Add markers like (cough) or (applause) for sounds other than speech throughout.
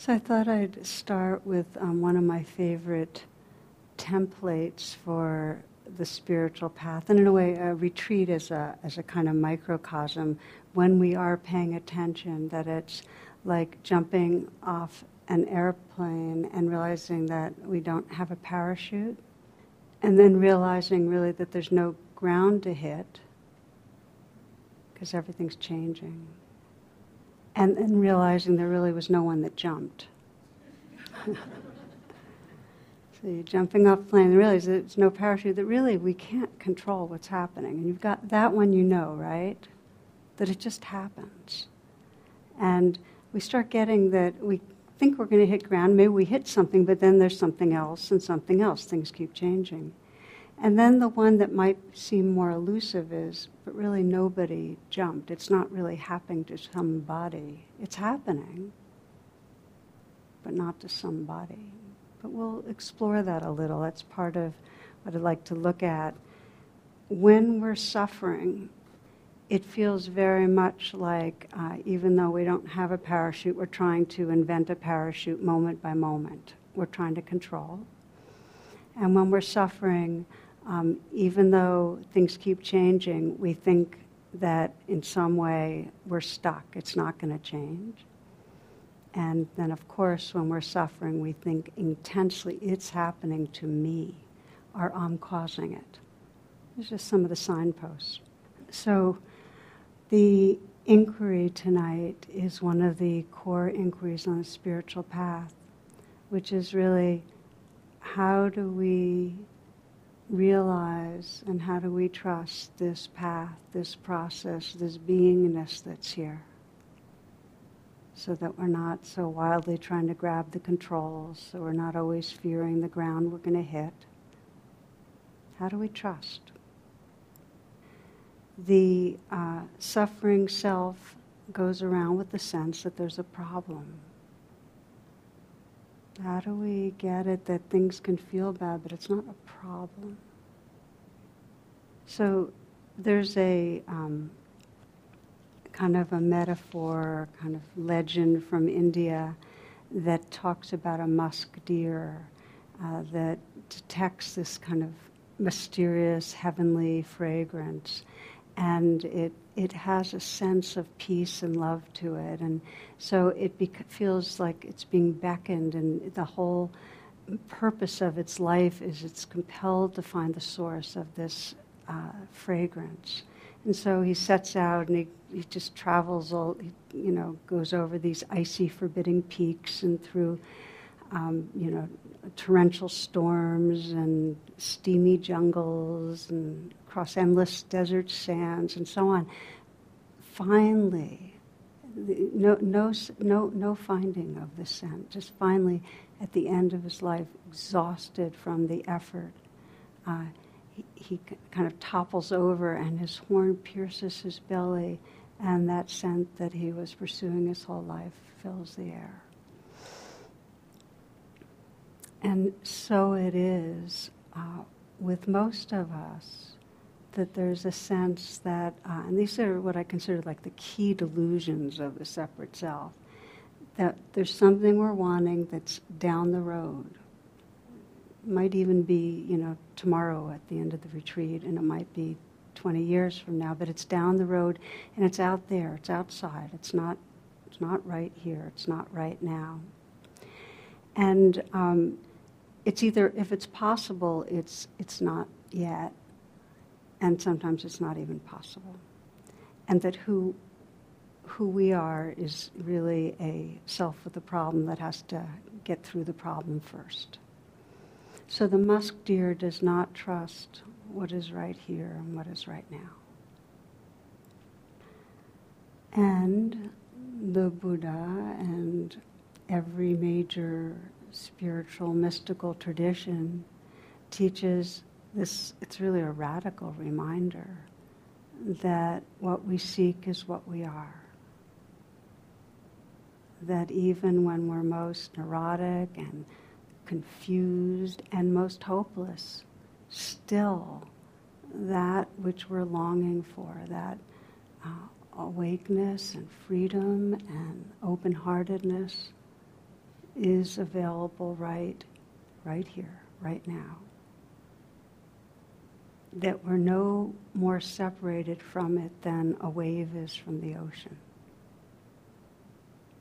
So I thought I'd start with um, one of my favorite templates for the spiritual path, and in a way, a retreat as a as a kind of microcosm. When we are paying attention, that it's like jumping off an airplane and realizing that we don't have a parachute, and then realizing really that there's no ground to hit because everything's changing. And then realizing there really was no one that jumped. (laughs) so you're jumping off plane and realize there's no parachute, that really we can't control what's happening. And you've got that one you know, right? That it just happens. And we start getting that we think we're going to hit ground, maybe we hit something, but then there's something else and something else. Things keep changing. And then the one that might seem more elusive is, but really nobody jumped. It's not really happening to somebody. It's happening, but not to somebody. But we'll explore that a little. That's part of what I'd like to look at. When we're suffering, it feels very much like, uh, even though we don't have a parachute, we're trying to invent a parachute moment by moment. We're trying to control. And when we're suffering, um, even though things keep changing, we think that in some way we're stuck. It's not going to change. And then, of course, when we're suffering, we think intensely, it's happening to me, or I'm causing it. These are some of the signposts. So, the inquiry tonight is one of the core inquiries on the spiritual path, which is really how do we realize and how do we trust this path, this process, this beingness that's here? So that we're not so wildly trying to grab the controls, so we're not always fearing the ground we're going to hit. How do we trust? The uh, suffering self goes around with the sense that there's a problem. How do we get it that things can feel bad, but it's not a problem. So there's a um, kind of a metaphor, kind of legend from India that talks about a musk deer uh, that detects this kind of mysterious heavenly fragrance. And it, it has a sense of peace and love to it. And so it bec- feels like it's being beckoned, and the whole purpose of its life is it's compelled to find the source of this uh, fragrance. And so he sets out and he, he just travels, all, he, you know, goes over these icy, forbidding peaks and through, um, you know, torrential storms and steamy jungles and across endless desert sands and so on. Finally, no, no, no, no finding of the scent. Just finally, at the end of his life, exhausted from the effort, uh, he, he kind of topples over, and his horn pierces his belly, and that scent that he was pursuing his whole life fills the air. And so it is uh, with most of us that there's a sense that, uh, and these are what I consider like the key delusions of the separate self, that there's something we're wanting that's down the road. Might even be, you know, tomorrow at the end of the retreat, and it might be 20 years from now, but it's down the road and it's out there, it's outside, it's not, it's not right here, it's not right now. And um, it's either, if it's possible, it's, it's not yet, and sometimes it's not even possible. And that who, who we are is really a self with a problem that has to get through the problem first. So the musk deer does not trust what is right here and what is right now. And the Buddha and every major spiritual, mystical tradition teaches this, it's really a radical reminder that what we seek is what we are. That even when we're most neurotic and confused and most hopeless, still that which we're longing for, that uh, awakeness and freedom and open heartedness, is available right, right here, right now. That we're no more separated from it than a wave is from the ocean.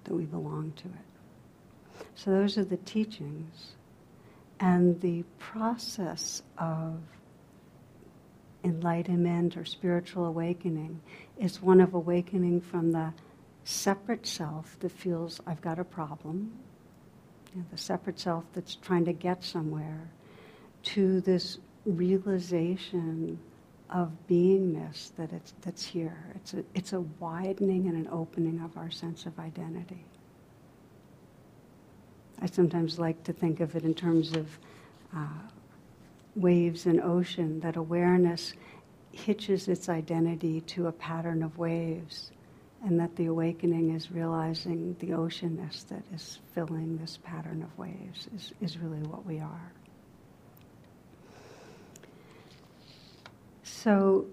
That we belong to it. So those are the teachings. And the process of enlightenment or spiritual awakening is one of awakening from the separate self that feels I've got a problem, you know, the separate self that's trying to get somewhere, to this realization of beingness that it's, that's here. It's a, it's a widening and an opening of our sense of identity. I sometimes like to think of it in terms of uh, waves and ocean, that awareness hitches its identity to a pattern of waves, and that the awakening is realizing the oceanness that is filling this pattern of waves is, is really what we are. So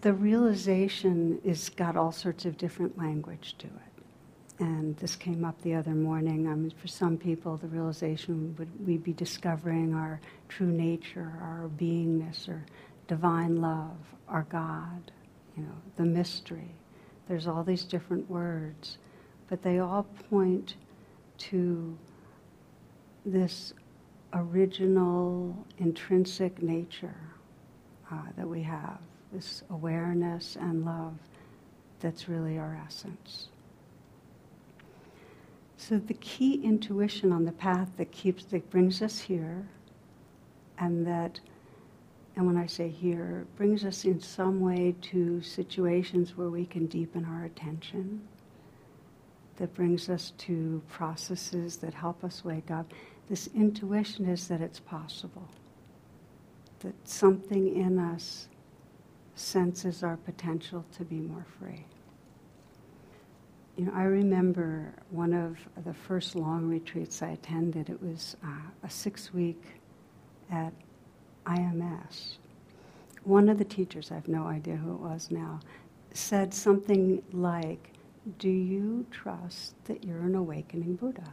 the realization is got all sorts of different language to it and this came up the other morning. I mean, for some people, the realization would we be discovering our true nature, our beingness, or divine love, our God, you know, the mystery. There's all these different words, but they all point to this original, intrinsic nature uh, that we have, this awareness and love that's really our essence. So the key intuition on the path that keeps that brings us here, and that, and when I say here, brings us in some way to situations where we can deepen our attention. That brings us to processes that help us wake up. This intuition is that it's possible. That something in us senses our potential to be more free you know, I remember one of the first long retreats I attended. It was uh, a six week at IMS. One of the teachers, I have no idea who it was now, said something like, "Do you trust that you're an awakening Buddha?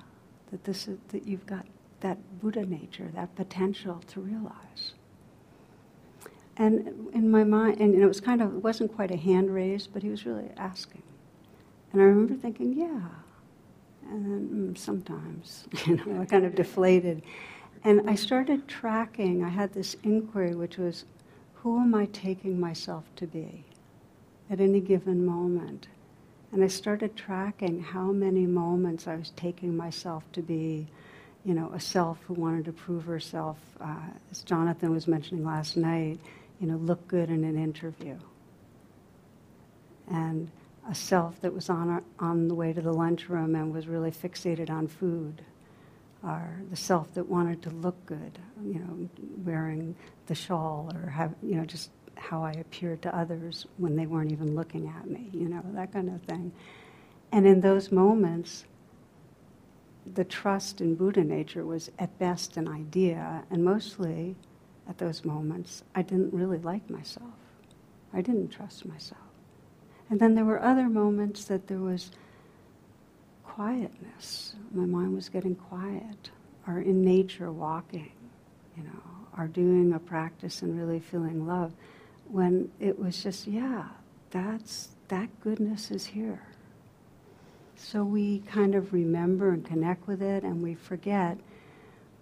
That this is that you've got that Buddha nature, that potential to realize?" And in my mind, and it was kind of, it wasn't quite a hand raised, but he was really asking. And I remember thinking, yeah. And then mm, sometimes, (laughs) you know, I kind of deflated. And I started tracking, I had this inquiry, which was, who am I taking myself to be at any given moment? And I started tracking how many moments I was taking myself to be, you know, a self who wanted to prove herself, uh, as Jonathan was mentioning last night, you know, look good in an interview. And a self that was on, our, on the way to the lunchroom and was really fixated on food, or the self that wanted to look good, you know, wearing the shawl or have, you know, just how I appeared to others when they weren't even looking at me, you know, that kind of thing. And in those moments, the trust in Buddha nature was at best an idea, and mostly at those moments, I didn't really like myself. I didn't trust myself. And then there were other moments that there was quietness. My mind was getting quiet, or in nature walking, you know, or doing a practice and really feeling love, when it was just, yeah, that's that goodness is here. So we kind of remember and connect with it and we forget.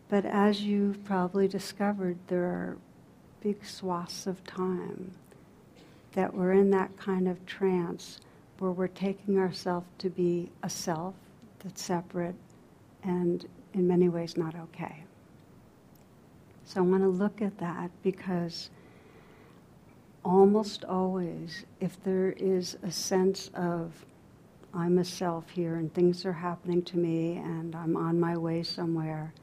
But as you've probably discovered, there are big swaths of time that we're in that kind of trance where we're taking ourselves to be a self that's separate and in many ways not okay. So I want to look at that because almost always, if there is a sense of I'm a self here and things are happening to me and I'm on my way somewhere,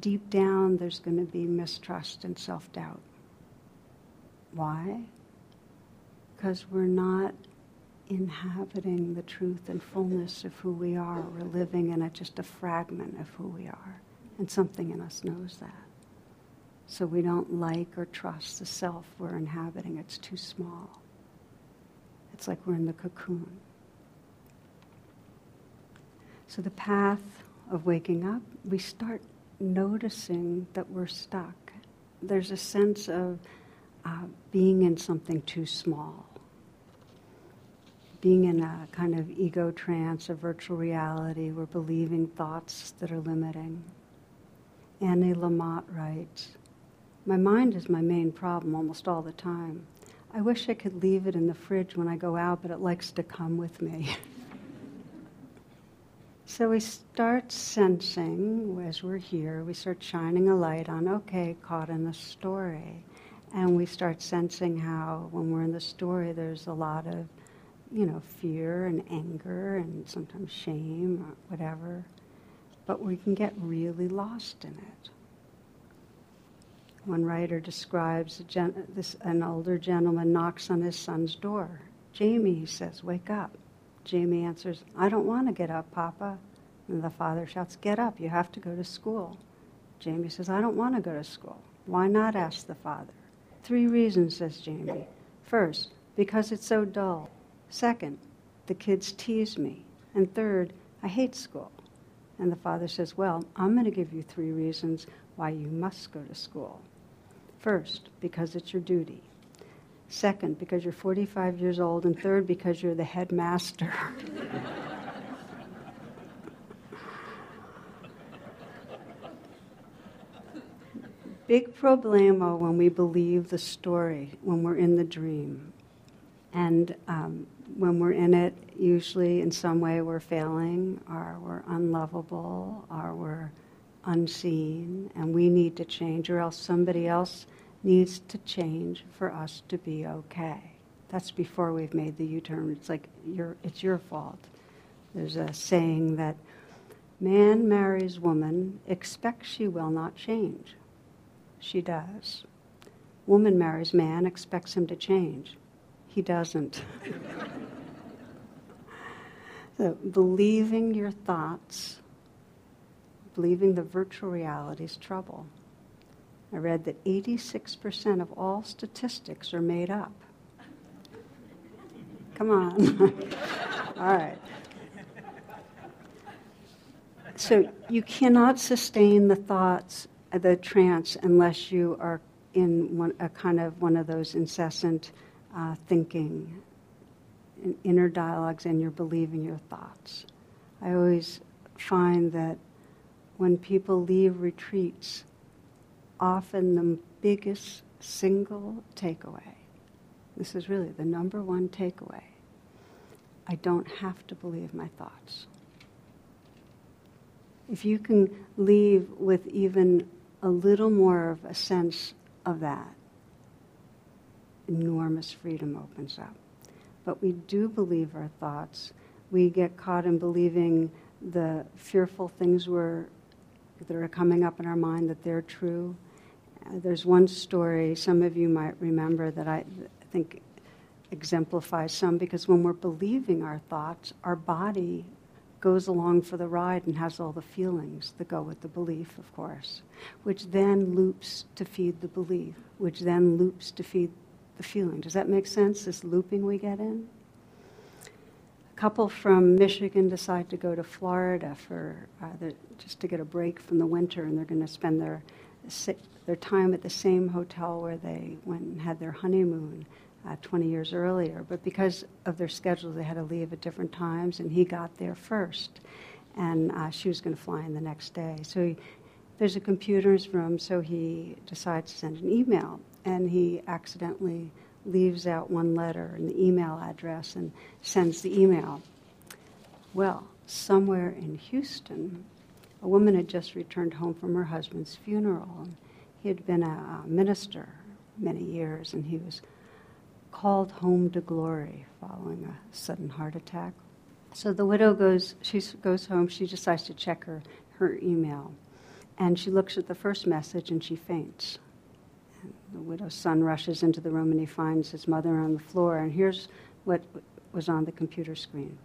deep down there's going to be mistrust and self doubt. Why? Because we're not inhabiting the truth and fullness of who we are. We're living in a, just a fragment of who we are. And something in us knows that. So we don't like or trust the self we're inhabiting. It's too small. It's like we're in the cocoon. So the path of waking up, we start noticing that we're stuck. There's a sense of uh, being in something too small, being in a kind of ego trance, a virtual reality. We're believing thoughts that are limiting. Annie Lamott writes, My mind is my main problem almost all the time. I wish I could leave it in the fridge when I go out, but it likes to come with me. (laughs) so we start sensing, as we're here, we start shining a light on, okay, caught in the story. And we start sensing how, when we're in the story, there's a lot of, you know, fear and anger and sometimes shame or whatever. But we can get really lost in it. One writer describes gen- this, an older gentleman knocks on his son's door. Jamie, he says, wake up. Jamie answers, I don't want to get up, Papa. And the father shouts, Get up, you have to go to school. Jamie says, I don't want to go to school. Why not? asks the father. Three reasons, says Jamie. First, because it's so dull. Second, the kids tease me. And third, I hate school. And the father says, Well, I'm going to give you three reasons why you must go to school. First, because it's your duty. Second, because you're 45 years old. And third, because you're the headmaster. (laughs) Big problema when we believe the story, when we're in the dream. And um, when we're in it, usually in some way we're failing, or we're unlovable, or we're unseen, and we need to change, or else somebody else needs to change for us to be okay. That's before we've made the U-turn. It's like it's your fault. There's a saying that man marries woman, expects she will not change. She does. Woman marries man, expects him to change. He doesn't. (laughs) so believing your thoughts, believing the virtual reality is trouble. I read that 86% of all statistics are made up. Come on. (laughs) all right. So you cannot sustain the thoughts, the trance, unless you are in one, a kind of one of those incessant uh, thinking, inner dialogues, and you're believing your thoughts. I always find that when people leave retreats, often the biggest single takeaway. This is really the number one takeaway. I don't have to believe my thoughts. If you can leave with even a little more of a sense of that, enormous freedom opens up. But we do believe our thoughts. We get caught in believing the fearful things that are coming up in our mind that they're true there's one story some of you might remember that I think exemplifies some because when we're believing our thoughts, our body goes along for the ride and has all the feelings that go with the belief, of course, which then loops to feed the belief, which then loops to feed the feeling. Does that make sense, this looping we get in? A couple from Michigan decide to go to Florida for uh, the, just to get a break from the winter, and they're going to spend their their time at the same hotel where they went and had their honeymoon uh, 20 years earlier. But because of their schedules, they had to leave at different times, and he got there first. And uh, she was going to fly in the next day. So he, there's a computer in his room, so he decides to send an email. And he accidentally leaves out one letter and the email address and sends the email. Well, somewhere in Houston, a woman had just returned home from her husband's funeral. He had been a minister many years, and he was called home to glory following a sudden heart attack. So the widow goes, she goes home, she decides to check her, her email. And she looks at the first message and she faints. And the widow's son rushes into the room and he finds his mother on the floor. And here's what was on the computer screen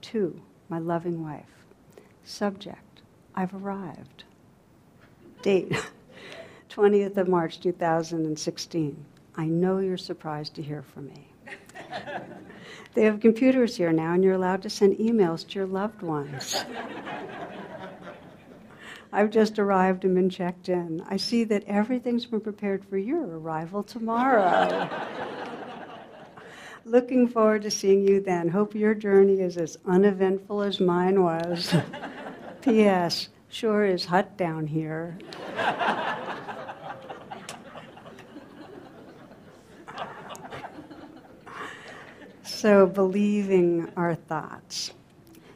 To, my loving wife. Subject, I've arrived. Date, (laughs) 20th of March 2016. I know you're surprised to hear from me. (laughs) they have computers here now, and you're allowed to send emails to your loved ones. (laughs) I've just arrived and been checked in. I see that everything's been prepared for your arrival tomorrow. Looking forward to seeing you then. Hope your journey is as uneventful as mine was. P.S. Sure is hot down here. So, believing our thoughts.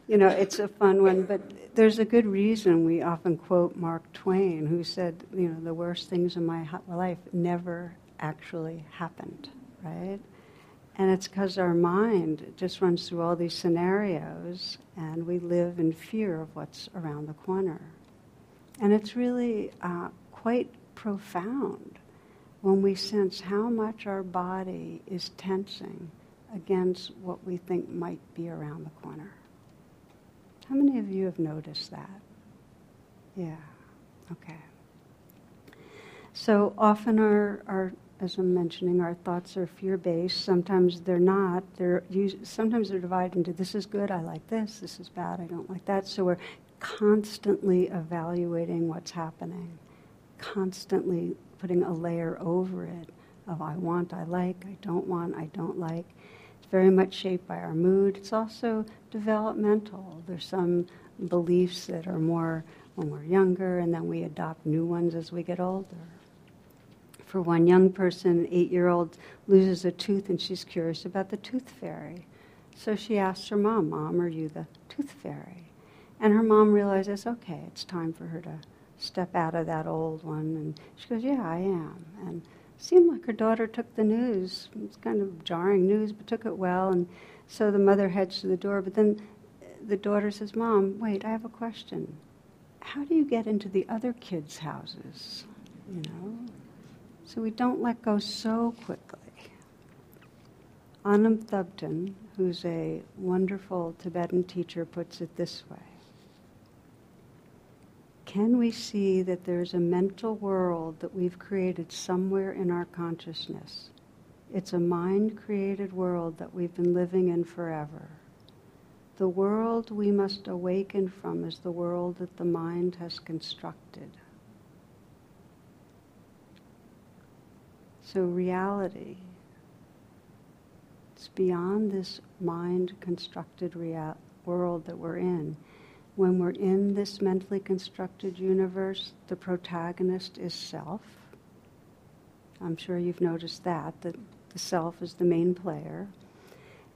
You know, it's a fun one, but there's a good reason we often quote Mark Twain, who said, you know, the worst things in my life never actually happened, right? And it's because our mind just runs through all these scenarios and we live in fear of what's around the corner. And it's really uh, quite profound when we sense how much our body is tensing against what we think might be around the corner. How many of you have noticed that? Yeah, okay. So often our, our as I'm mentioning, our thoughts are fear-based. Sometimes they're not. They're sometimes they're divided into this is good, I like this. This is bad, I don't like that. So we're constantly evaluating what's happening, constantly putting a layer over it of I want, I like, I don't want, I don't like It's very much shaped by our mood. It's also developmental. There's some beliefs that are more when we're younger, and then we adopt new ones as we get older. For one young person, eight year old loses a tooth and she's curious about the tooth fairy. So she asks her mom, Mom, are you the tooth fairy? And her mom realizes, okay, it's time for her to step out of that old one. And she goes, Yeah, I am. And it seemed like her daughter took the news. It's kind of jarring news, but took it well. And so the mother heads to the door. But then the daughter says, Mom, wait, I have a question. How do you get into the other kids' houses? You know? So we don't let go so quickly. Anam Thubten, who's a wonderful Tibetan teacher, puts it this way can we see that there's a mental world that we've created somewhere in our consciousness? It's a mind created world that we've been living in forever. The world we must awaken from is the world that the mind has constructed. So, reality, it's beyond this mind constructed world that we're in when we're in this mentally constructed universe, the protagonist is self. I'm sure you've noticed that, that the self is the main player.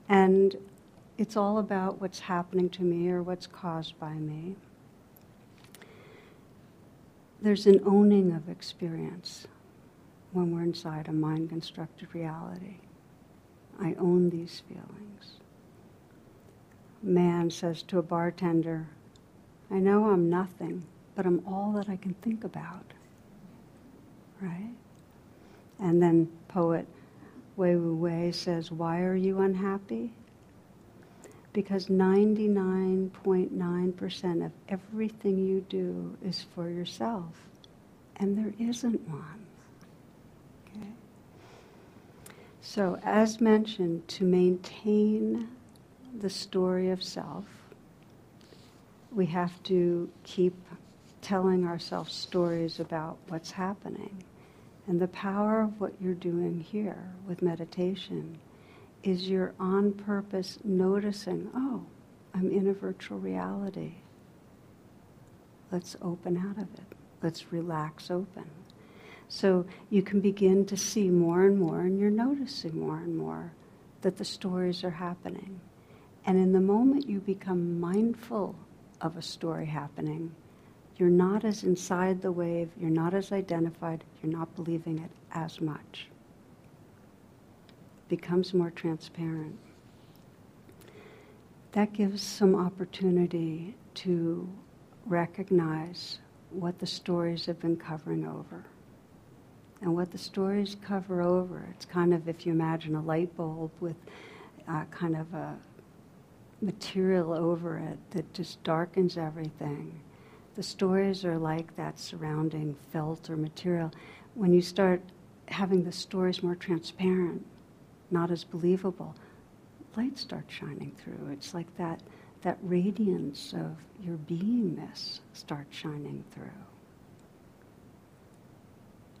And it's all about what's happening to me or what's caused by me. There's an owning of experience when we're inside a mind constructed reality. I own these feelings. Man says to a bartender, I know I'm nothing, but I'm all that I can think about. Right? And then poet Wei Wu Wei says, Why are you unhappy? Because 99.9% of everything you do is for yourself, and there isn't one. Okay? So, as mentioned, to maintain the story of self, we have to keep telling ourselves stories about what's happening. And the power of what you're doing here with meditation is you're on purpose noticing, oh, I'm in a virtual reality. Let's open out of it. Let's relax open. So you can begin to see more and more, and you're noticing more and more that the stories are happening. And in the moment you become mindful of a story happening, you're not as inside the wave, you're not as identified, you're not believing it as much. It becomes more transparent. that gives some opportunity to recognize what the stories have been covering over. And what the stories cover over, it's kind of if you imagine a light bulb with uh, kind of a material over it that just darkens everything. The stories are like that surrounding felt or material. When you start having the stories more transparent, not as believable, light starts shining through. It's like that, that radiance of your beingness starts shining through.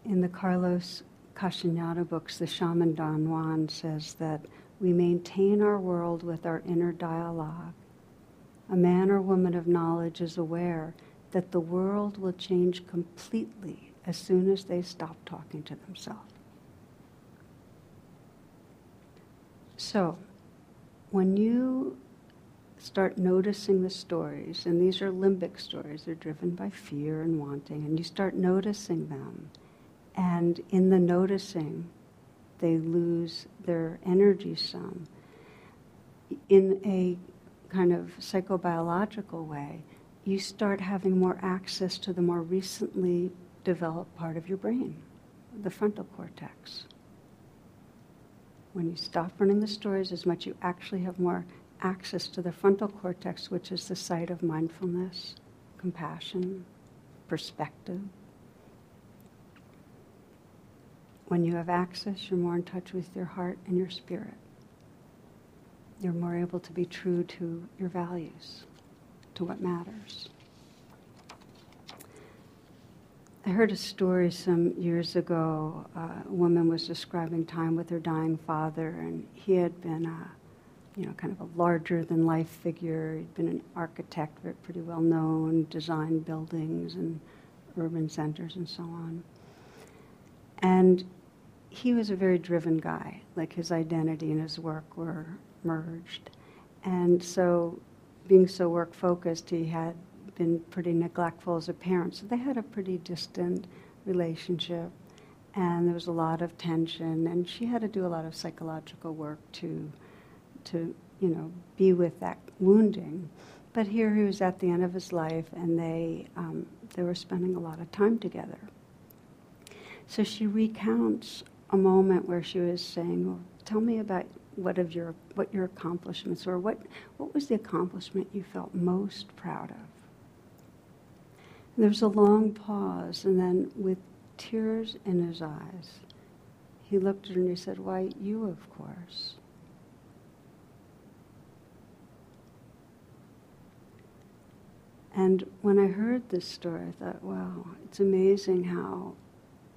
In the Carlos Castaneda books, the shaman Don Juan says that we maintain our world with our inner dialogue. A man or woman of knowledge is aware that the world will change completely as soon as they stop talking to themselves. So, when you start noticing the stories, and these are limbic stories, they're driven by fear and wanting, and you start noticing them, and in the noticing, they lose their energy some. In a kind of psychobiological way, you start having more access to the more recently developed part of your brain, the frontal cortex. When you stop running the stories as much, you actually have more access to the frontal cortex, which is the site of mindfulness, compassion, perspective. When you have access, you're more in touch with your heart and your spirit. You're more able to be true to your values, to what matters. I heard a story some years ago. A woman was describing time with her dying father, and he had been a, you know, kind of a larger than life figure. He'd been an architect, pretty well known, designed buildings and urban centers and so on. And he was a very driven guy. Like his identity and his work were merged. And so, being so work focused, he had been pretty neglectful as a parent. So they had a pretty distant relationship, and there was a lot of tension. And she had to do a lot of psychological work to, to you know, be with that wounding. But here he was at the end of his life, and they um, they were spending a lot of time together. So she recounts a moment where she was saying, well, "Tell me about what of your what your accomplishments were. What what was the accomplishment you felt most proud of?" There was a long pause, and then with tears in his eyes, he looked at her and he said, Why, you, of course. And when I heard this story, I thought, wow, it's amazing how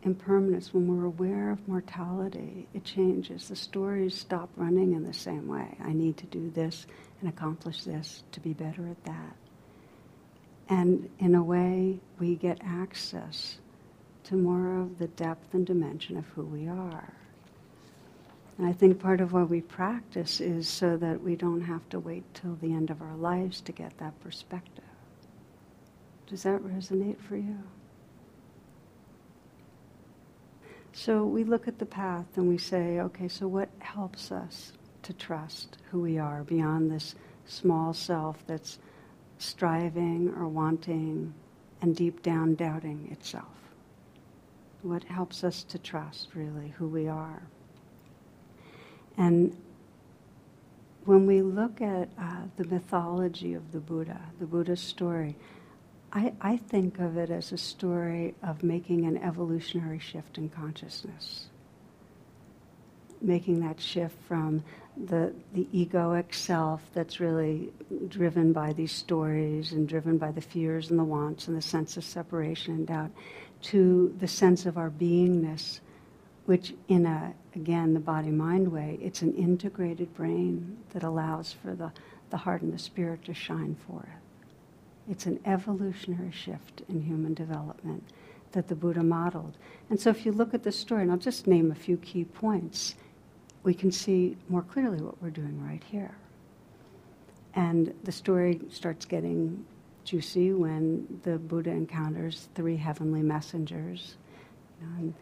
impermanence, when we're aware of mortality, it changes. The stories stop running in the same way. I need to do this and accomplish this to be better at that. And in a way, we get access to more of the depth and dimension of who we are. And I think part of why we practice is so that we don't have to wait till the end of our lives to get that perspective. Does that resonate for you? So we look at the path and we say, okay, so what helps us to trust who we are beyond this small self that's striving or wanting and deep down doubting itself. What helps us to trust really who we are. And when we look at uh, the mythology of the Buddha, the Buddha's story, I, I think of it as a story of making an evolutionary shift in consciousness. Making that shift from the, the egoic self that's really driven by these stories and driven by the fears and the wants and the sense of separation and doubt to the sense of our beingness, which in a, again, the body-mind way, it's an integrated brain that allows for the, the heart and the spirit to shine for it. It's an evolutionary shift in human development that the Buddha modeled. And so if you look at the story, and I'll just name a few key points, we can see more clearly what we're doing right here. And the story starts getting juicy when the Buddha encounters three heavenly messengers, know,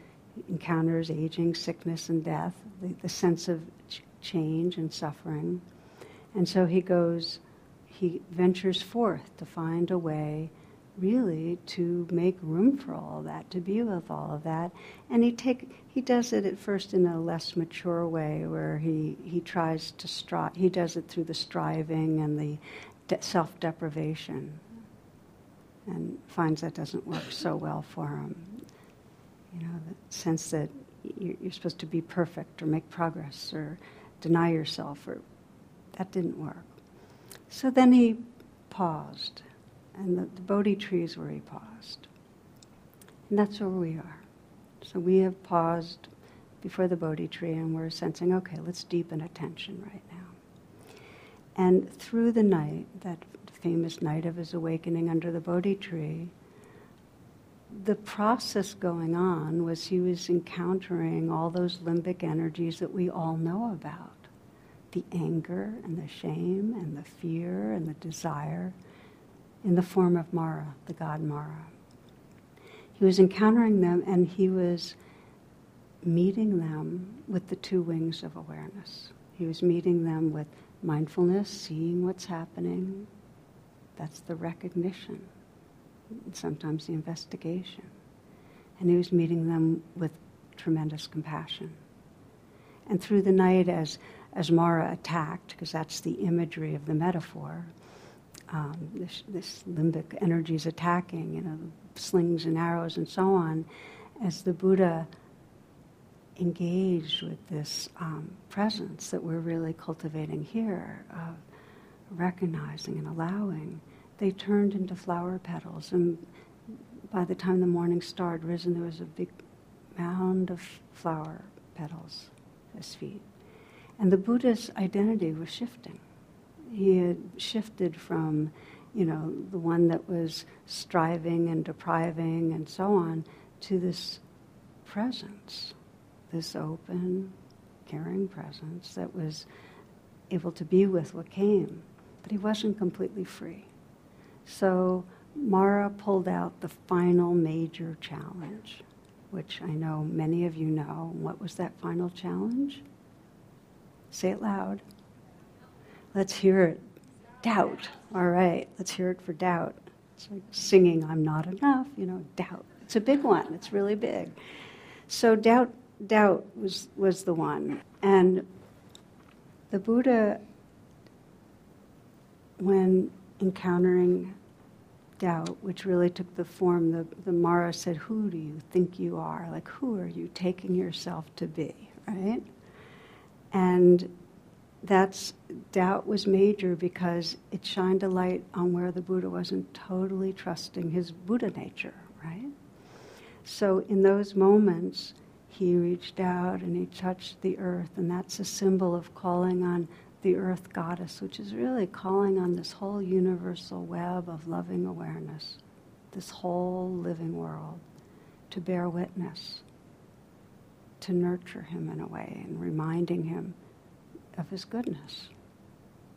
encounters aging, sickness, and death, the, the sense of ch- change and suffering. And so he goes, he ventures forth to find a way really to make room for all that, to be with all of that. And he take he does it at first in a less mature way where he, he tries to strive, he does it through the striving and the de- self deprivation and finds that doesn't work so well for him. You know, the sense that you're supposed to be perfect or make progress or deny yourself, or that didn't work. So then he paused, and the, the Bodhi tree is where he paused. And that's where we are. So we have paused before the Bodhi tree and we're sensing, okay, let's deepen attention right now. And through the night, that famous night of his awakening under the Bodhi tree, the process going on was he was encountering all those limbic energies that we all know about the anger and the shame and the fear and the desire in the form of Mara, the god Mara. He was encountering them and he was meeting them with the two wings of awareness. He was meeting them with mindfulness, seeing what's happening. That's the recognition, sometimes the investigation. And he was meeting them with tremendous compassion. And through the night, as, as Mara attacked, because that's the imagery of the metaphor, um, this, this limbic energy is attacking, you know, slings and arrows and so on, as the Buddha engaged with this um, presence that we're really cultivating here of recognizing and allowing, they turned into flower petals. And by the time the morning star had risen, there was a big mound of flower petals at his feet. And the Buddha's identity was shifting. He had shifted from you know, the one that was striving and depriving and so on, to this presence, this open, caring presence that was able to be with what came. But he wasn't completely free. So Mara pulled out the final major challenge, which I know many of you know. What was that final challenge? Say it loud. Let's hear it. Doubt. All right, let's hear it for doubt. It's like singing, I'm not enough, you know, doubt. It's a big one, it's really big. So, doubt, doubt was, was the one. And the Buddha, when encountering doubt, which really took the form, the, the Mara said, Who do you think you are? Like, who are you taking yourself to be, right? And that's doubt was major because it shined a light on where the Buddha wasn't totally trusting his Buddha nature, right? So in those moments, he reached out and he touched the earth, and that's a symbol of calling on the earth goddess, which is really calling on this whole universal web of loving awareness, this whole living world, to bear witness, to nurture him in a way, and reminding him of his goodness.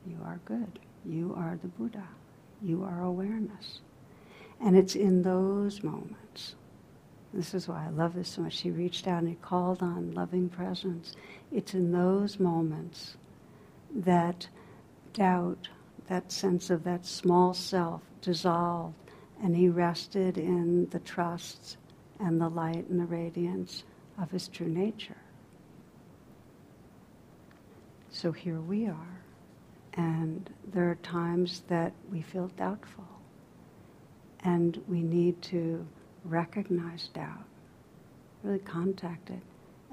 You are good. You are the Buddha. You are awareness. And it's in those moments. This is why I love this so much. He reached out and he called on loving presence. It's in those moments that doubt, that sense of that small self dissolved, and he rested in the trust and the light and the radiance of his true nature. So here we are. And there are times that we feel doubtful. And we need to recognize doubt, really contact it,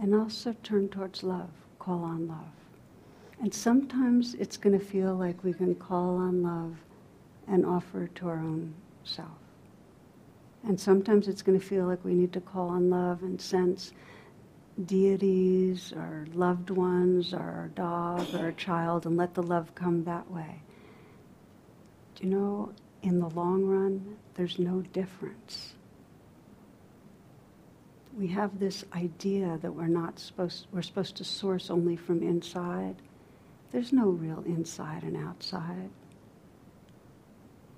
and also turn towards love, call on love. And sometimes it's going to feel like we can call on love and offer it to our own self. And sometimes it's going to feel like we need to call on love and sense deities or loved ones or a dog or a child and let the love come that way. Do you know, in the long run, there's no difference. We have this idea that we're not supposed, we're supposed to source only from inside. There's no real inside and outside.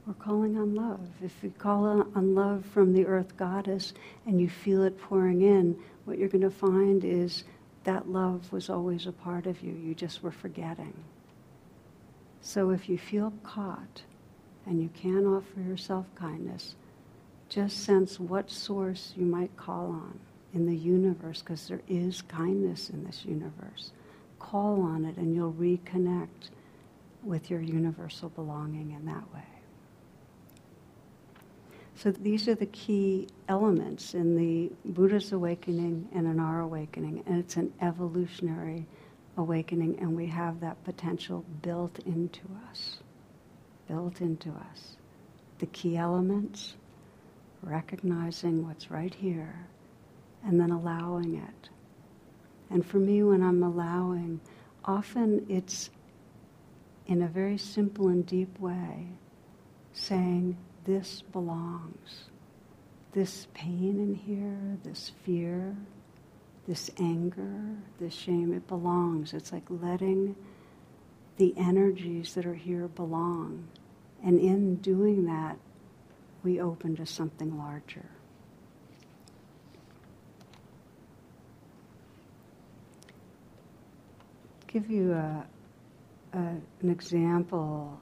We're calling on love. If you call on love from the earth goddess and you feel it pouring in, what you're going to find is that love was always a part of you. You just were forgetting. So if you feel caught and you can't offer yourself kindness, just sense what source you might call on in the universe, because there is kindness in this universe. Call on it and you'll reconnect with your universal belonging in that way. So these are the key elements in the Buddha's awakening and in our awakening, and it's an evolutionary awakening, and we have that potential built into us. Built into us. The key elements, recognizing what's right here, and then allowing it. And for me, when I'm allowing, often it's in a very simple and deep way saying, This belongs. This pain in here, this fear, this anger, this shame, it belongs. It's like letting the energies that are here belong. And in doing that, we open to something larger. Give you a, a, an example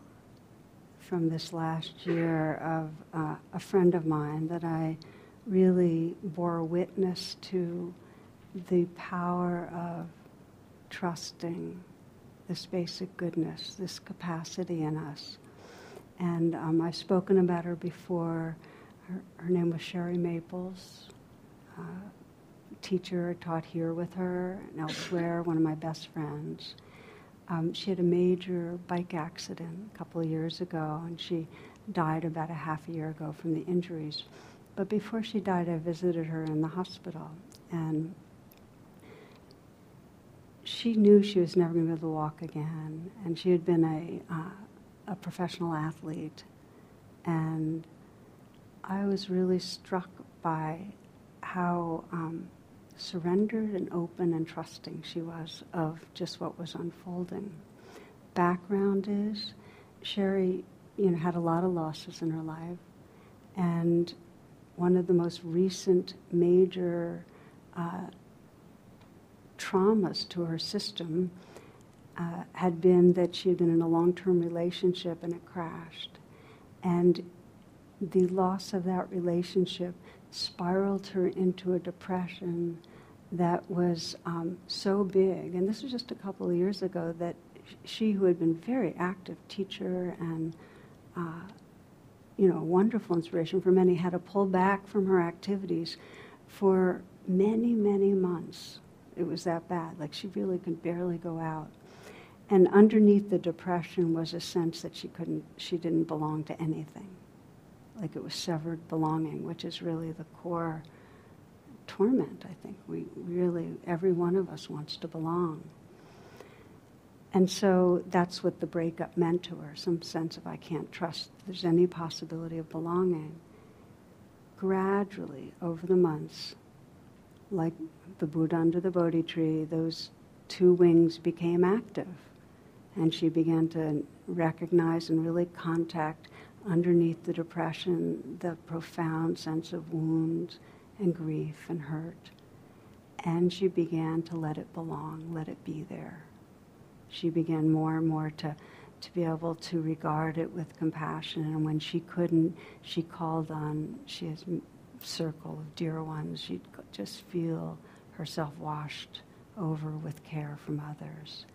from this last year of uh, a friend of mine that I really bore witness to the power of trusting this basic goodness, this capacity in us. And um, I've spoken about her before. Her, her name was Sherry Maples. Uh, teacher taught here with her and elsewhere, one of my best friends. Um, she had a major bike accident a couple of years ago, and she died about a half a year ago from the injuries. But before she died, I visited her in the hospital, and she knew she was never going to be able to walk again, and she had been a, uh, a professional athlete. And I was really struck by how um, surrendered and open and trusting she was of just what was unfolding. Background is Sherry, you know, had a lot of losses in her life, and one of the most recent major uh, traumas to her system uh, had been that she had been in a long term relationship and it crashed. And the loss of that relationship spiraled her into a depression that was um, so big. And this was just a couple of years ago that she, who had been very active teacher and uh, you know, a wonderful inspiration for many, had to pull back from her activities for many, many months it was that bad. Like she really could barely go out. And underneath the depression was a sense that she couldn't, she didn't belong to anything. Like it was severed belonging, which is really the core torment, I think. We really, every one of us wants to belong. And so that's what the breakup meant to her some sense of, I can't trust there's any possibility of belonging. Gradually, over the months, like the Buddha under the Bodhi tree, those two wings became active. And she began to recognize and really contact underneath the depression the profound sense of wounds and grief and hurt. And she began to let it belong, let it be there. She began more and more to, to be able to regard it with compassion. And when she couldn't, she called on, she has circle of dear ones, she'd just feel herself washed over with care from others.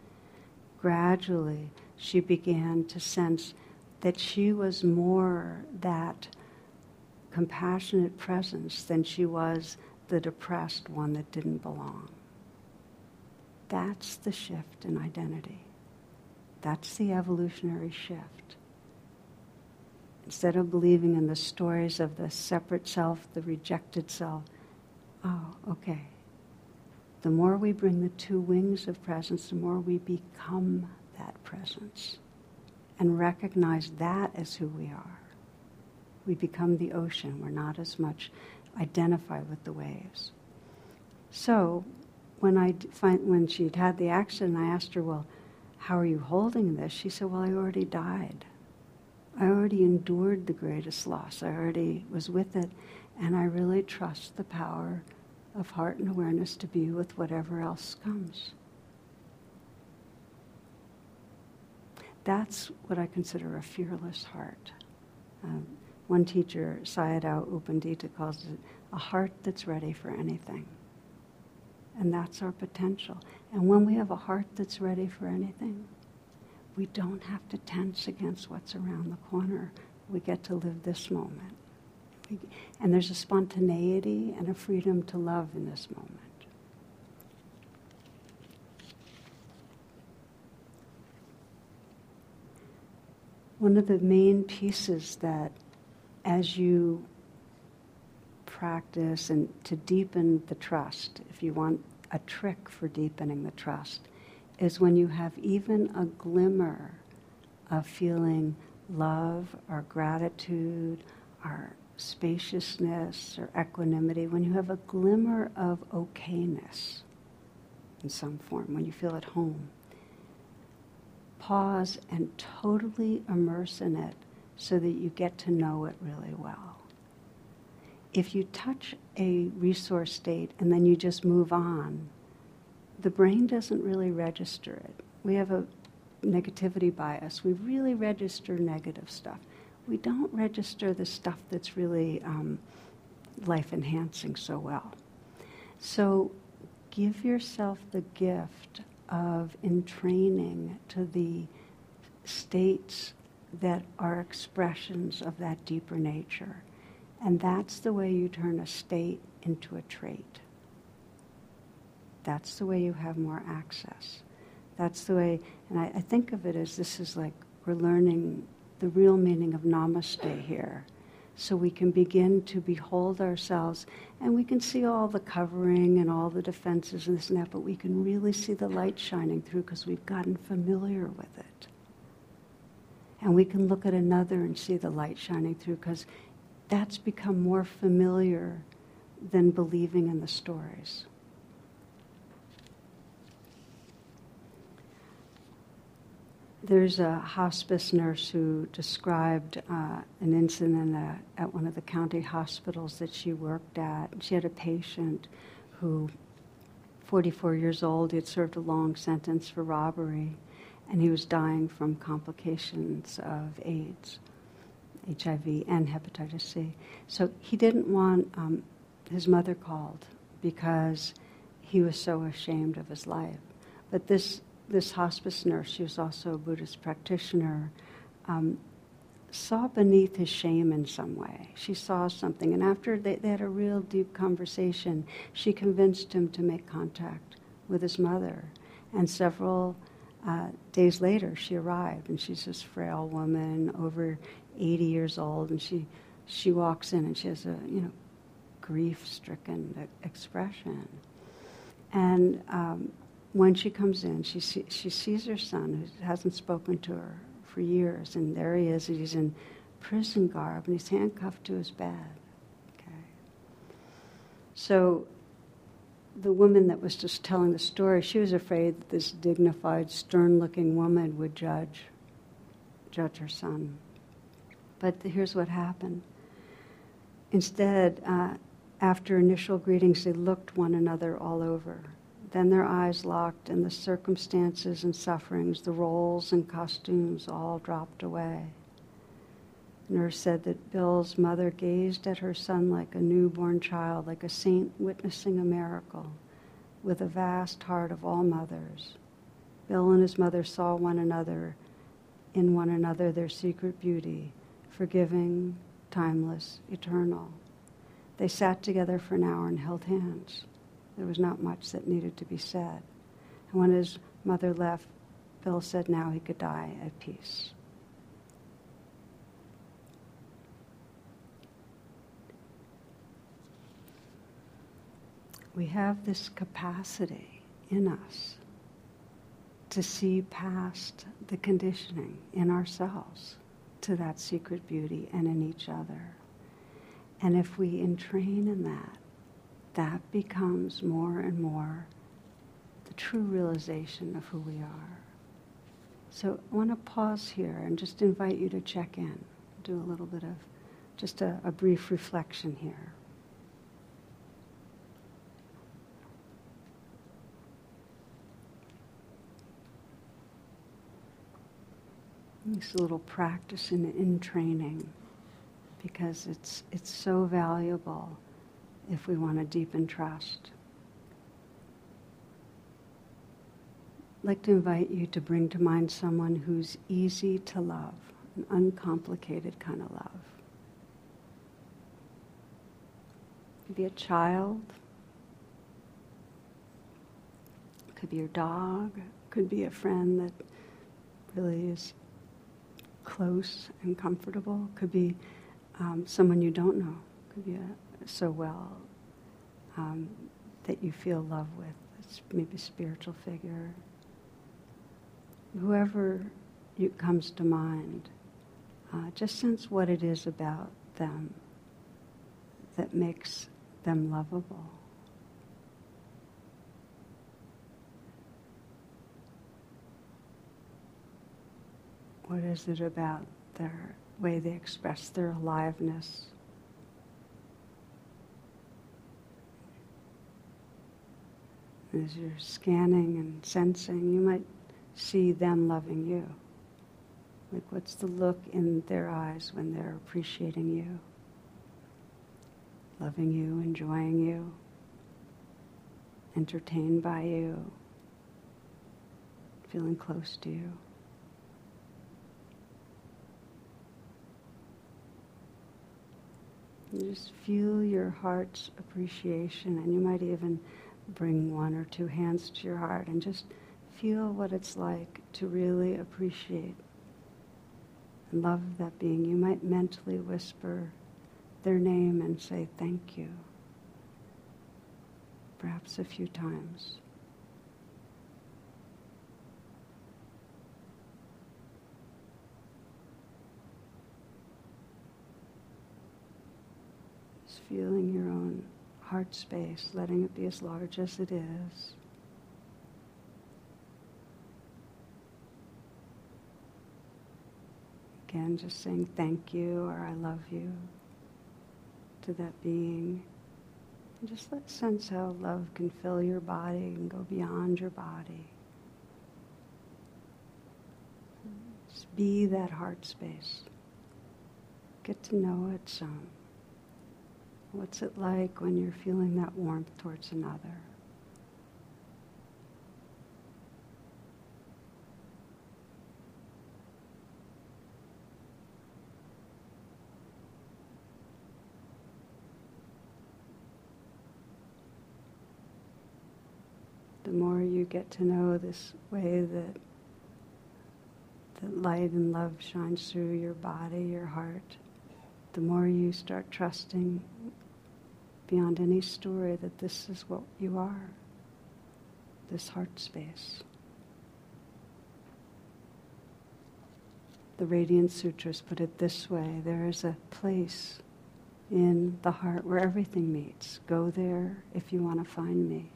Gradually, she began to sense that she was more that compassionate presence than she was the depressed one that didn't belong. That's the shift in identity. That's the evolutionary shift. Instead of believing in the stories of the separate self, the rejected self, oh, okay. The more we bring the two wings of presence, the more we become that presence and recognize that as who we are. We become the ocean. We're not as much identified with the waves. So, when I find when she'd had the accident, I asked her, "Well, how are you holding this?" She said, "Well, I already died." I already endured the greatest loss. I already was with it. And I really trust the power of heart and awareness to be with whatever else comes. That's what I consider a fearless heart. Um, one teacher, Sayadaw U Pandita, calls it a heart that's ready for anything. And that's our potential. And when we have a heart that's ready for anything, we don't have to tense against what's around the corner. We get to live this moment. And there's a spontaneity and a freedom to love in this moment. One of the main pieces that, as you practice and to deepen the trust, if you want a trick for deepening the trust, is when you have even a glimmer of feeling love or gratitude or spaciousness or equanimity, when you have a glimmer of okayness in some form, when you feel at home, pause and totally immerse in it so that you get to know it really well. If you touch a resource state and then you just move on, the brain doesn't really register it. We have a negativity bias. We really register negative stuff. We don't register the stuff that's really um, life enhancing so well. So give yourself the gift of entraining to the states that are expressions of that deeper nature. And that's the way you turn a state into a trait. That's the way you have more access. That's the way, and I, I think of it as this is like we're learning the real meaning of namaste here. So we can begin to behold ourselves and we can see all the covering and all the defenses and this and that, but we can really see the light shining through because we've gotten familiar with it. And we can look at another and see the light shining through because that's become more familiar than believing in the stories. There's a hospice nurse who described uh, an incident at, at one of the county hospitals that she worked at. She had a patient who, 44 years old, he had served a long sentence for robbery, and he was dying from complications of AIDS, HIV, and hepatitis C. So he didn't want, um, his mother called because he was so ashamed of his life. But this this hospice nurse, she was also a Buddhist practitioner, um, saw beneath his shame in some way. She saw something. And after they, they had a real deep conversation, she convinced him to make contact with his mother. And several uh, days later, she arrived, and she's this frail woman, over 80 years old, and she, she walks in and she has a, you know, grief-stricken expression. And um, when she comes in, she, see, she sees her son, who hasn't spoken to her for years, and there he is, he's in prison garb, and he's handcuffed to his bed. Okay. So the woman that was just telling the story, she was afraid that this dignified, stern-looking woman would judge, judge her son. But here's what happened. Instead, uh, after initial greetings, they looked one another all over. Then their eyes locked, and the circumstances and sufferings, the roles and costumes all dropped away. Nurse said that Bill's mother gazed at her son like a newborn child, like a saint witnessing a miracle, with a vast heart of all mothers. Bill and his mother saw one another, in one another, their secret beauty, forgiving, timeless, eternal. They sat together for an hour and held hands. There was not much that needed to be said. And when his mother left, Bill said now he could die at peace. We have this capacity in us to see past the conditioning in ourselves to that secret beauty and in each other. And if we entrain in that, that becomes more and more the true realization of who we are. So I want to pause here and just invite you to check in, do a little bit of just a, a brief reflection here. This little practice in, in training because it's, it's so valuable if we want to deepen trust. I'd like to invite you to bring to mind someone who's easy to love, an uncomplicated kind of love. Could be a child, could be your dog, could be a friend that really is close and comfortable, could be um, someone you don't know, could be a, so well um, that you feel love with. It's maybe a spiritual figure. Whoever you, comes to mind, uh, just sense what it is about them that makes them lovable. What is it about their way they express their aliveness? As you're scanning and sensing, you might see them loving you. Like, what's the look in their eyes when they're appreciating you, loving you, enjoying you, entertained by you, feeling close to you? And just feel your heart's appreciation, and you might even bring one or two hands to your heart and just feel what it's like to really appreciate and love that being. You might mentally whisper their name and say thank you, perhaps a few times. Feeling your own heart space, letting it be as large as it is. Again, just saying thank you or I love you to that being. And just let sense how love can fill your body and go beyond your body. Just be that heart space. Get to know it some. What's it like when you're feeling that warmth towards another? The more you get to know this way that that light and love shines through your body, your heart, the more you start trusting beyond any story that this is what you are, this heart space. The Radiant Sutras put it this way there is a place in the heart where everything meets. Go there if you want to find me.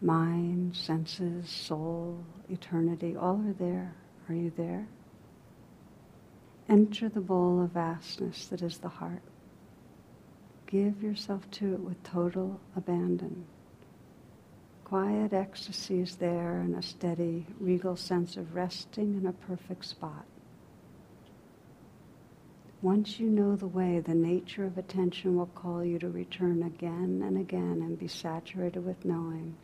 Mind, senses, soul, eternity, all are there. Are you there? Enter the bowl of vastness that is the heart. Give yourself to it with total abandon. Quiet ecstasy is there and a steady, regal sense of resting in a perfect spot. Once you know the way, the nature of attention will call you to return again and again and be saturated with knowing,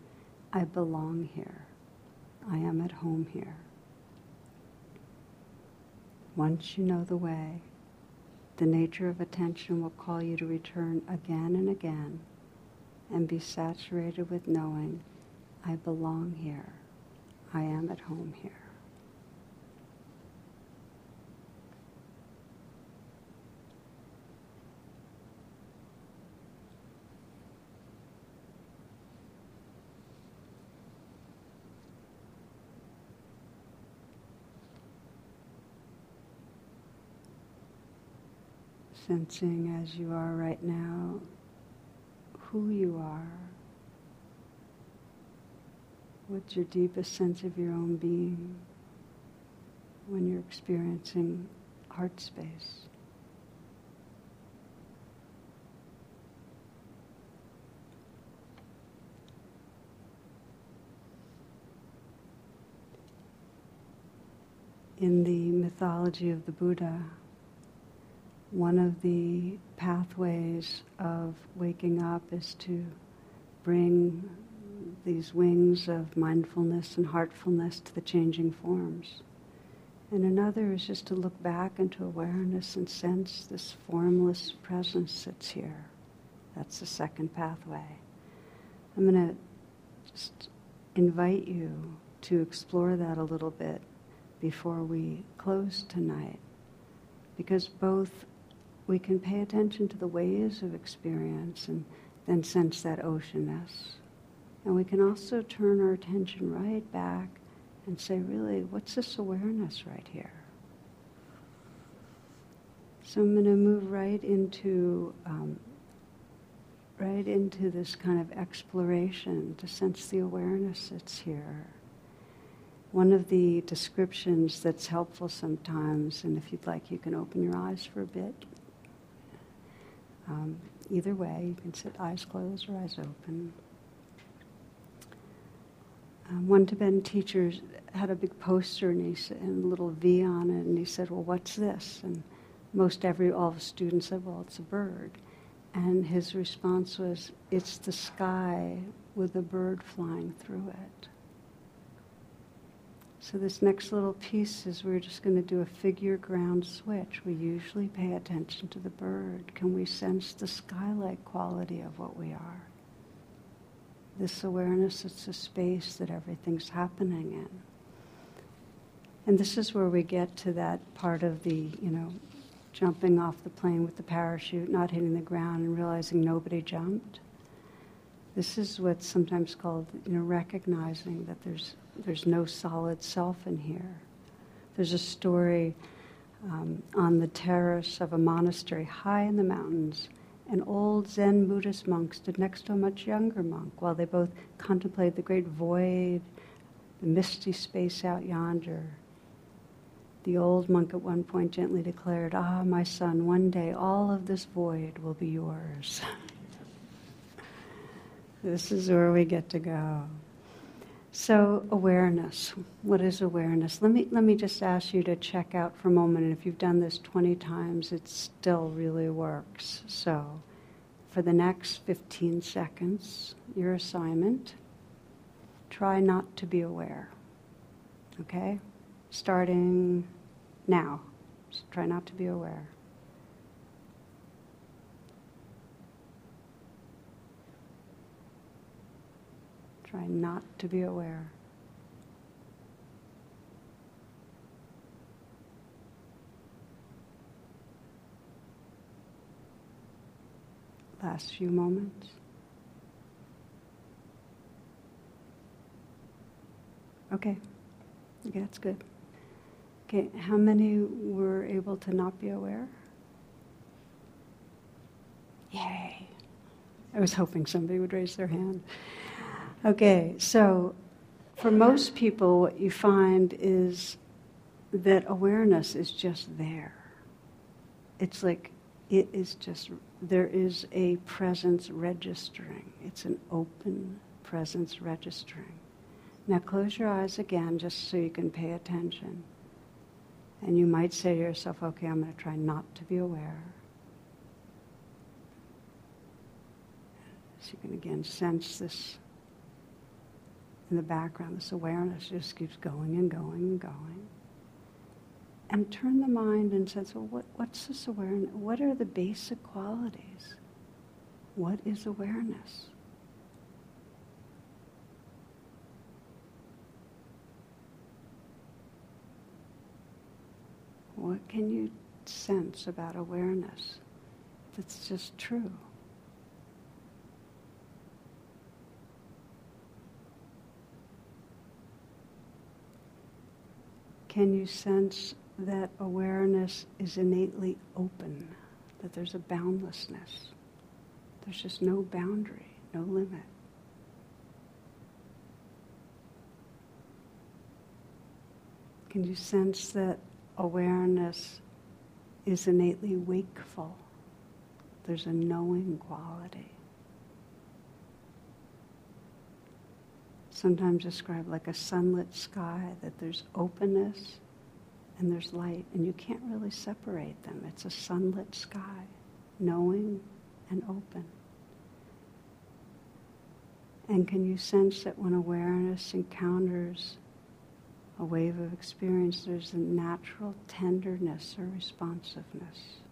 I belong here. I am at home here. Once you know the way, the nature of attention will call you to return again and again and be saturated with knowing, I belong here. I am at home here. Sensing as you are right now who you are. What's your deepest sense of your own being when you're experiencing heart space? In the mythology of the Buddha, one of the pathways of waking up is to bring these wings of mindfulness and heartfulness to the changing forms. And another is just to look back into awareness and sense this formless presence that's here. That's the second pathway. I'm going to just invite you to explore that a little bit before we close tonight. Because both we can pay attention to the ways of experience and then sense that oceanness. And we can also turn our attention right back and say, really, what's this awareness right here? So I'm going to move right into um, right into this kind of exploration to sense the awareness that's here. One of the descriptions that's helpful sometimes, and if you'd like, you can open your eyes for a bit. Um, either way, you can sit eyes closed or eyes open. Um, one Tibetan teacher had a big poster and, he and a little V on it, and he said, "Well, what's this?" And most every all the students said, "Well, it's a bird." And his response was, It's the sky with a bird flying through it. So, this next little piece is we're just going to do a figure ground switch. We usually pay attention to the bird. Can we sense the sky like quality of what we are? This awareness, it's a space that everything's happening in. And this is where we get to that part of the, you know, jumping off the plane with the parachute, not hitting the ground, and realizing nobody jumped. This is what's sometimes called, you know, recognizing that there's there's no solid self in here. There's a story um, on the terrace of a monastery high in the mountains. An old Zen Buddhist monk stood next to a much younger monk while they both contemplated the great void, the misty space out yonder. The old monk at one point gently declared, Ah, my son, one day all of this void will be yours. (laughs) this is where we get to go. So, awareness. What is awareness? Let me, let me just ask you to check out for a moment. And if you've done this 20 times, it still really works. So, for the next 15 seconds, your assignment try not to be aware. Okay? Starting now. Just try not to be aware. Try not to be aware. Last few moments. Okay. Okay, that's good. Okay, how many were able to not be aware? Yay. I was hoping somebody would raise their hand. Okay, so for most people, what you find is that awareness is just there. It's like it is just, there is a presence registering. It's an open presence registering. Now close your eyes again just so you can pay attention. And you might say to yourself, okay, I'm going to try not to be aware. So you can again sense this in the background, this awareness just keeps going and going and going. And turn the mind and sense, well, what, what's this awareness? What are the basic qualities? What is awareness? What can you sense about awareness that's just true? Can you sense that awareness is innately open, that there's a boundlessness? There's just no boundary, no limit. Can you sense that awareness is innately wakeful. There's a knowing quality. Sometimes described like a sunlit sky, that there's openness and there's light, and you can't really separate them. It's a sunlit sky, knowing and open. And can you sense that when awareness encounters a wave of experience, there's a natural tenderness or responsiveness?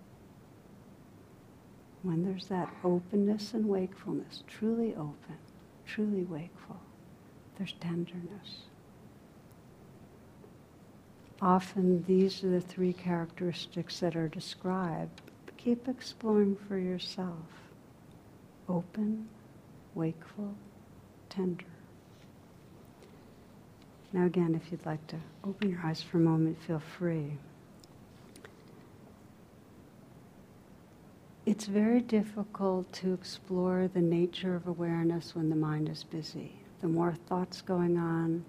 When there's that openness and wakefulness, truly open, truly wakeful, there's tenderness. Often these are the three characteristics that are described. Keep exploring for yourself. Open, wakeful, tender. Now again, if you'd like to open your eyes for a moment, feel free. It's very difficult to explore the nature of awareness when the mind is busy. The more thoughts going on,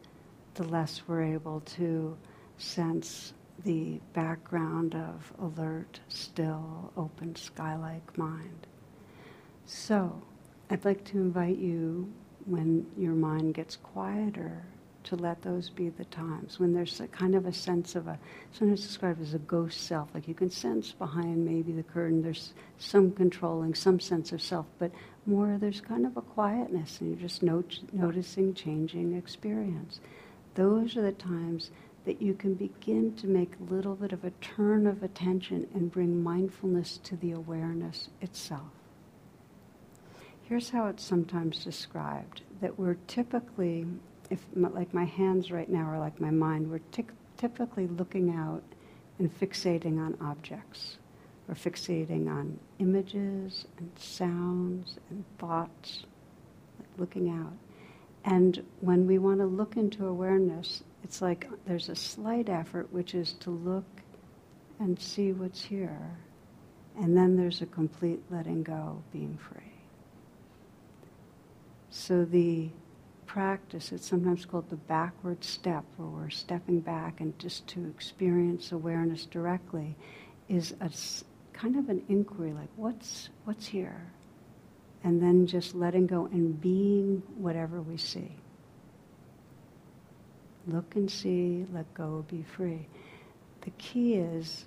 the less we're able to sense the background of alert, still, open, sky-like mind. So, I'd like to invite you, when your mind gets quieter, to let those be the times when there's a kind of a sense of a sometimes described as a ghost self like you can sense behind maybe the curtain there's some controlling some sense of self but more there's kind of a quietness and you're just not- noticing changing experience those are the times that you can begin to make a little bit of a turn of attention and bring mindfulness to the awareness itself. Here's how it's sometimes described that we're typically, if like my hands right now are like my mind, we're t- typically looking out and fixating on objects. We're fixating on images and sounds and thoughts, like looking out. And when we want to look into awareness, it's like there's a slight effort, which is to look and see what's here. And then there's a complete letting go, being free. So the practice, it's sometimes called the backward step, where we're stepping back and just to experience awareness directly, is a kind of an inquiry, like what's what's here, and then just letting go and being whatever we see. Look and see, let go, be free. The key is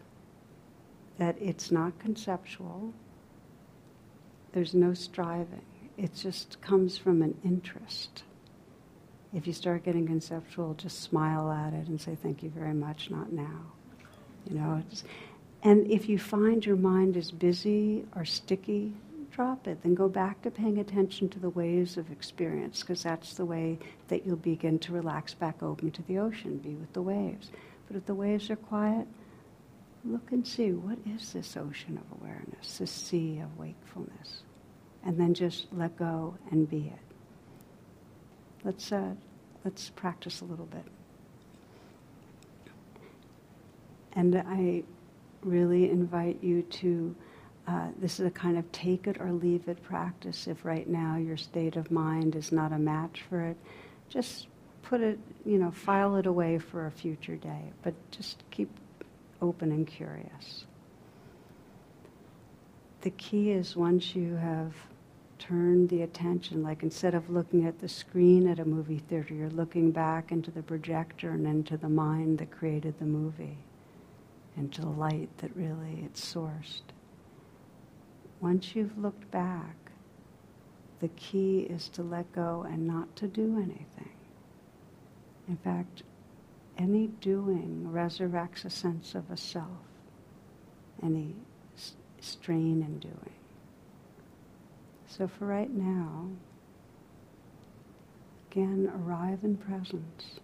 that it's not conceptual. There's no striving. It just comes from an interest. If you start getting conceptual, just smile at it and say, thank you very much, not now. You know, and if you find your mind is busy or sticky, drop it. Then go back to paying attention to the waves of experience, because that's the way that you'll begin to relax back open to the ocean, be with the waves. But if the waves are quiet, look and see what is this ocean of awareness, this sea of wakefulness. And then just let go and be it. Let's, uh, let's practice a little bit. And I really invite you to uh, this is a kind of take it or leave it practice. If right now your state of mind is not a match for it, just put it, you know, file it away for a future day. But just keep open and curious. The key is once you have turned the attention, like instead of looking at the screen at a movie theater, you're looking back into the projector and into the mind that created the movie, into the light that really it's sourced once you've looked back, the key is to let go and not to do anything. In fact, any doing resurrects a sense of a self, any strain in doing. So for right now, again, arrive in presence.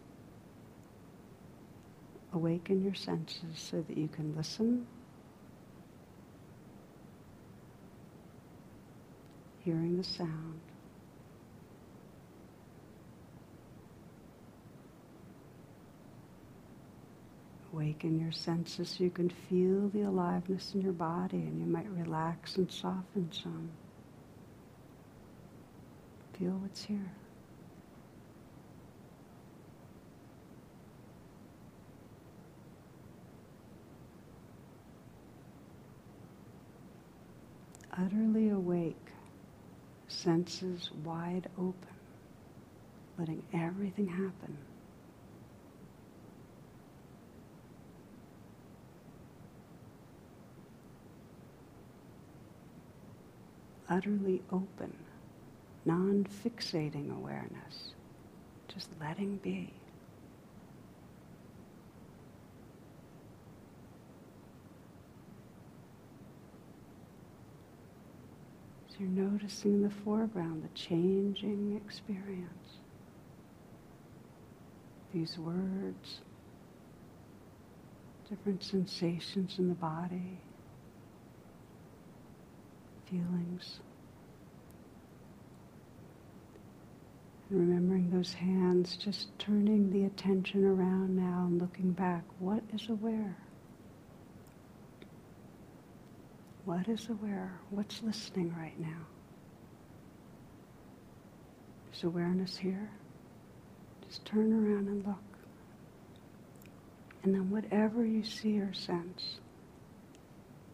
Awaken your senses so that you can listen hearing the sound. Awaken your senses so you can feel the aliveness in your body and you might relax and soften some. Feel what's here. utterly awake, senses wide open, letting everything happen. Utterly open, non fixating awareness, just letting be. You're noticing in the foreground the changing experience. These words, different sensations in the body, feelings. And remembering those hands, just turning the attention around now and looking back. What is aware? What is aware? What's listening right now? Is awareness here? Just turn around and look. And then whatever you see or sense,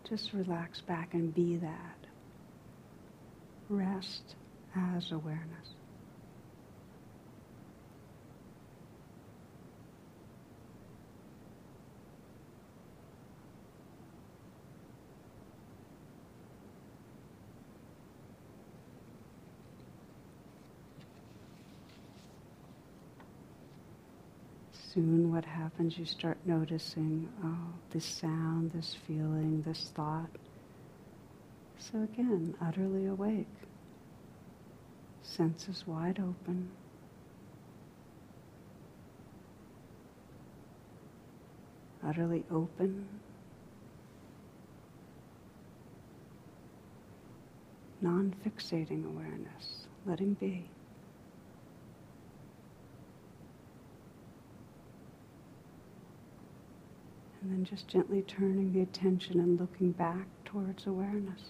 just relax back and be that. Rest as awareness. Soon what happens, you start noticing, oh, this sound, this feeling, this thought. So again, utterly awake. Senses wide open. Utterly open. Non fixating awareness, letting be. And then just gently turning the attention and looking back towards awareness.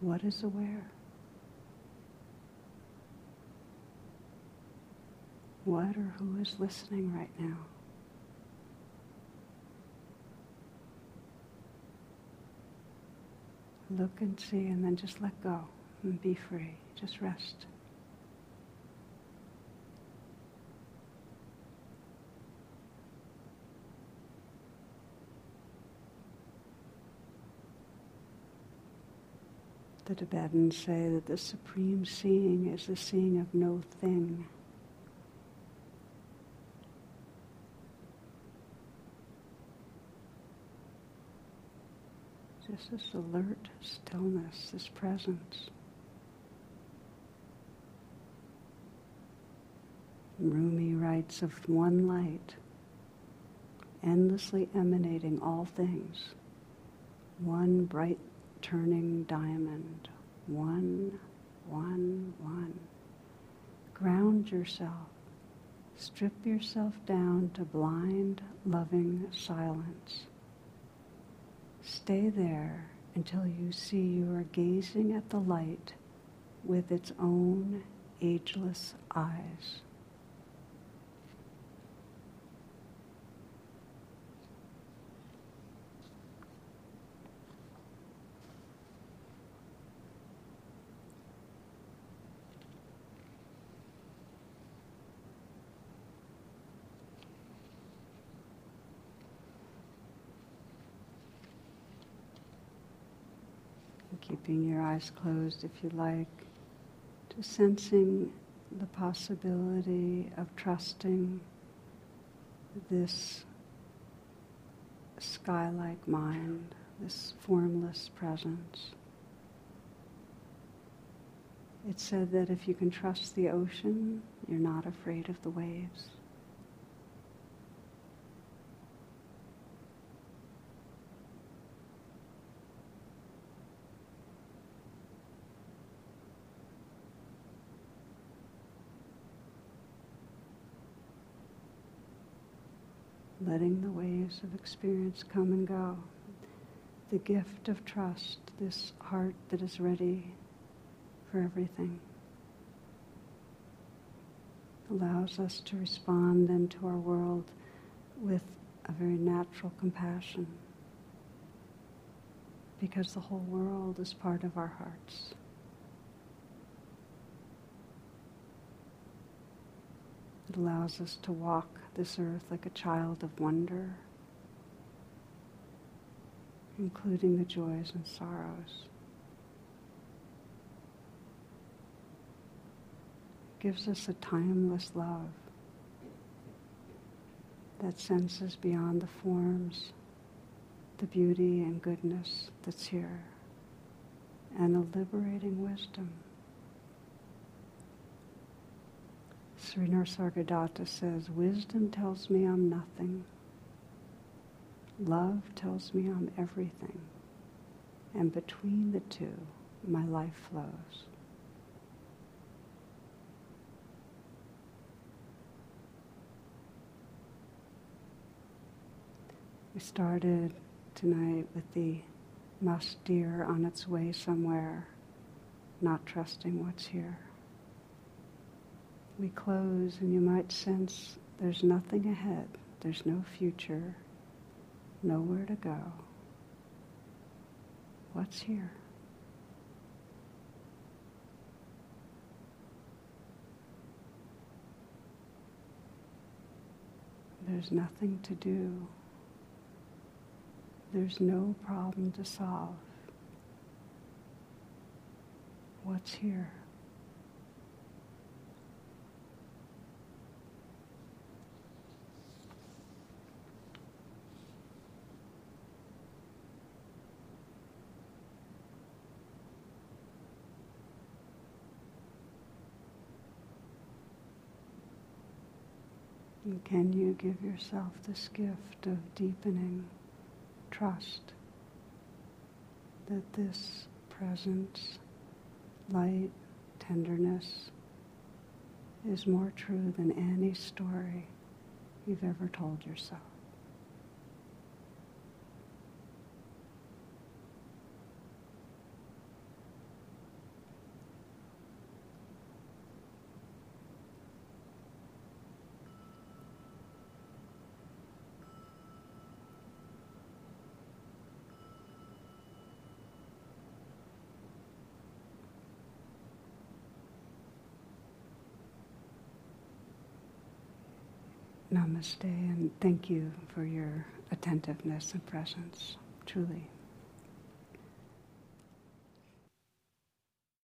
What is aware? What or who is listening right now? Look and see, and then just let go and be free. Just rest. The Tibetans say that the supreme seeing is the seeing of no thing. Just this alert stillness, this presence. Rumi writes of one light, endlessly emanating all things, one bright turning diamond. One, one, one. Ground yourself. Strip yourself down to blind, loving silence. Stay there until you see you are gazing at the light with its own ageless eyes. Keeping your eyes closed if you like, to sensing the possibility of trusting this sky-like mind, this formless presence. It said that if you can trust the ocean, you're not afraid of the waves. Of experience come and go. The gift of trust, this heart that is ready for everything, allows us to respond then to our world with a very natural compassion because the whole world is part of our hearts. It allows us to walk this earth like a child of wonder, including the joys and sorrows. It gives us a timeless love that senses beyond the forms, the beauty and goodness that's here, and a liberating wisdom. Sri Nisargadatta says, Wisdom tells me I'm nothing. Love tells me I'm everything. And between the two, my life flows. We started tonight with the musk deer on its way somewhere, not trusting what's here. We close, and you might sense there's nothing ahead, there's no future, nowhere to go. What's here? There's nothing to do. There's no problem to solve. What's here? Can you give yourself this gift of deepening trust that this presence, light, tenderness is more true than any story you've ever told yourself. Namaste, and thank you for your attentiveness and presence, truly.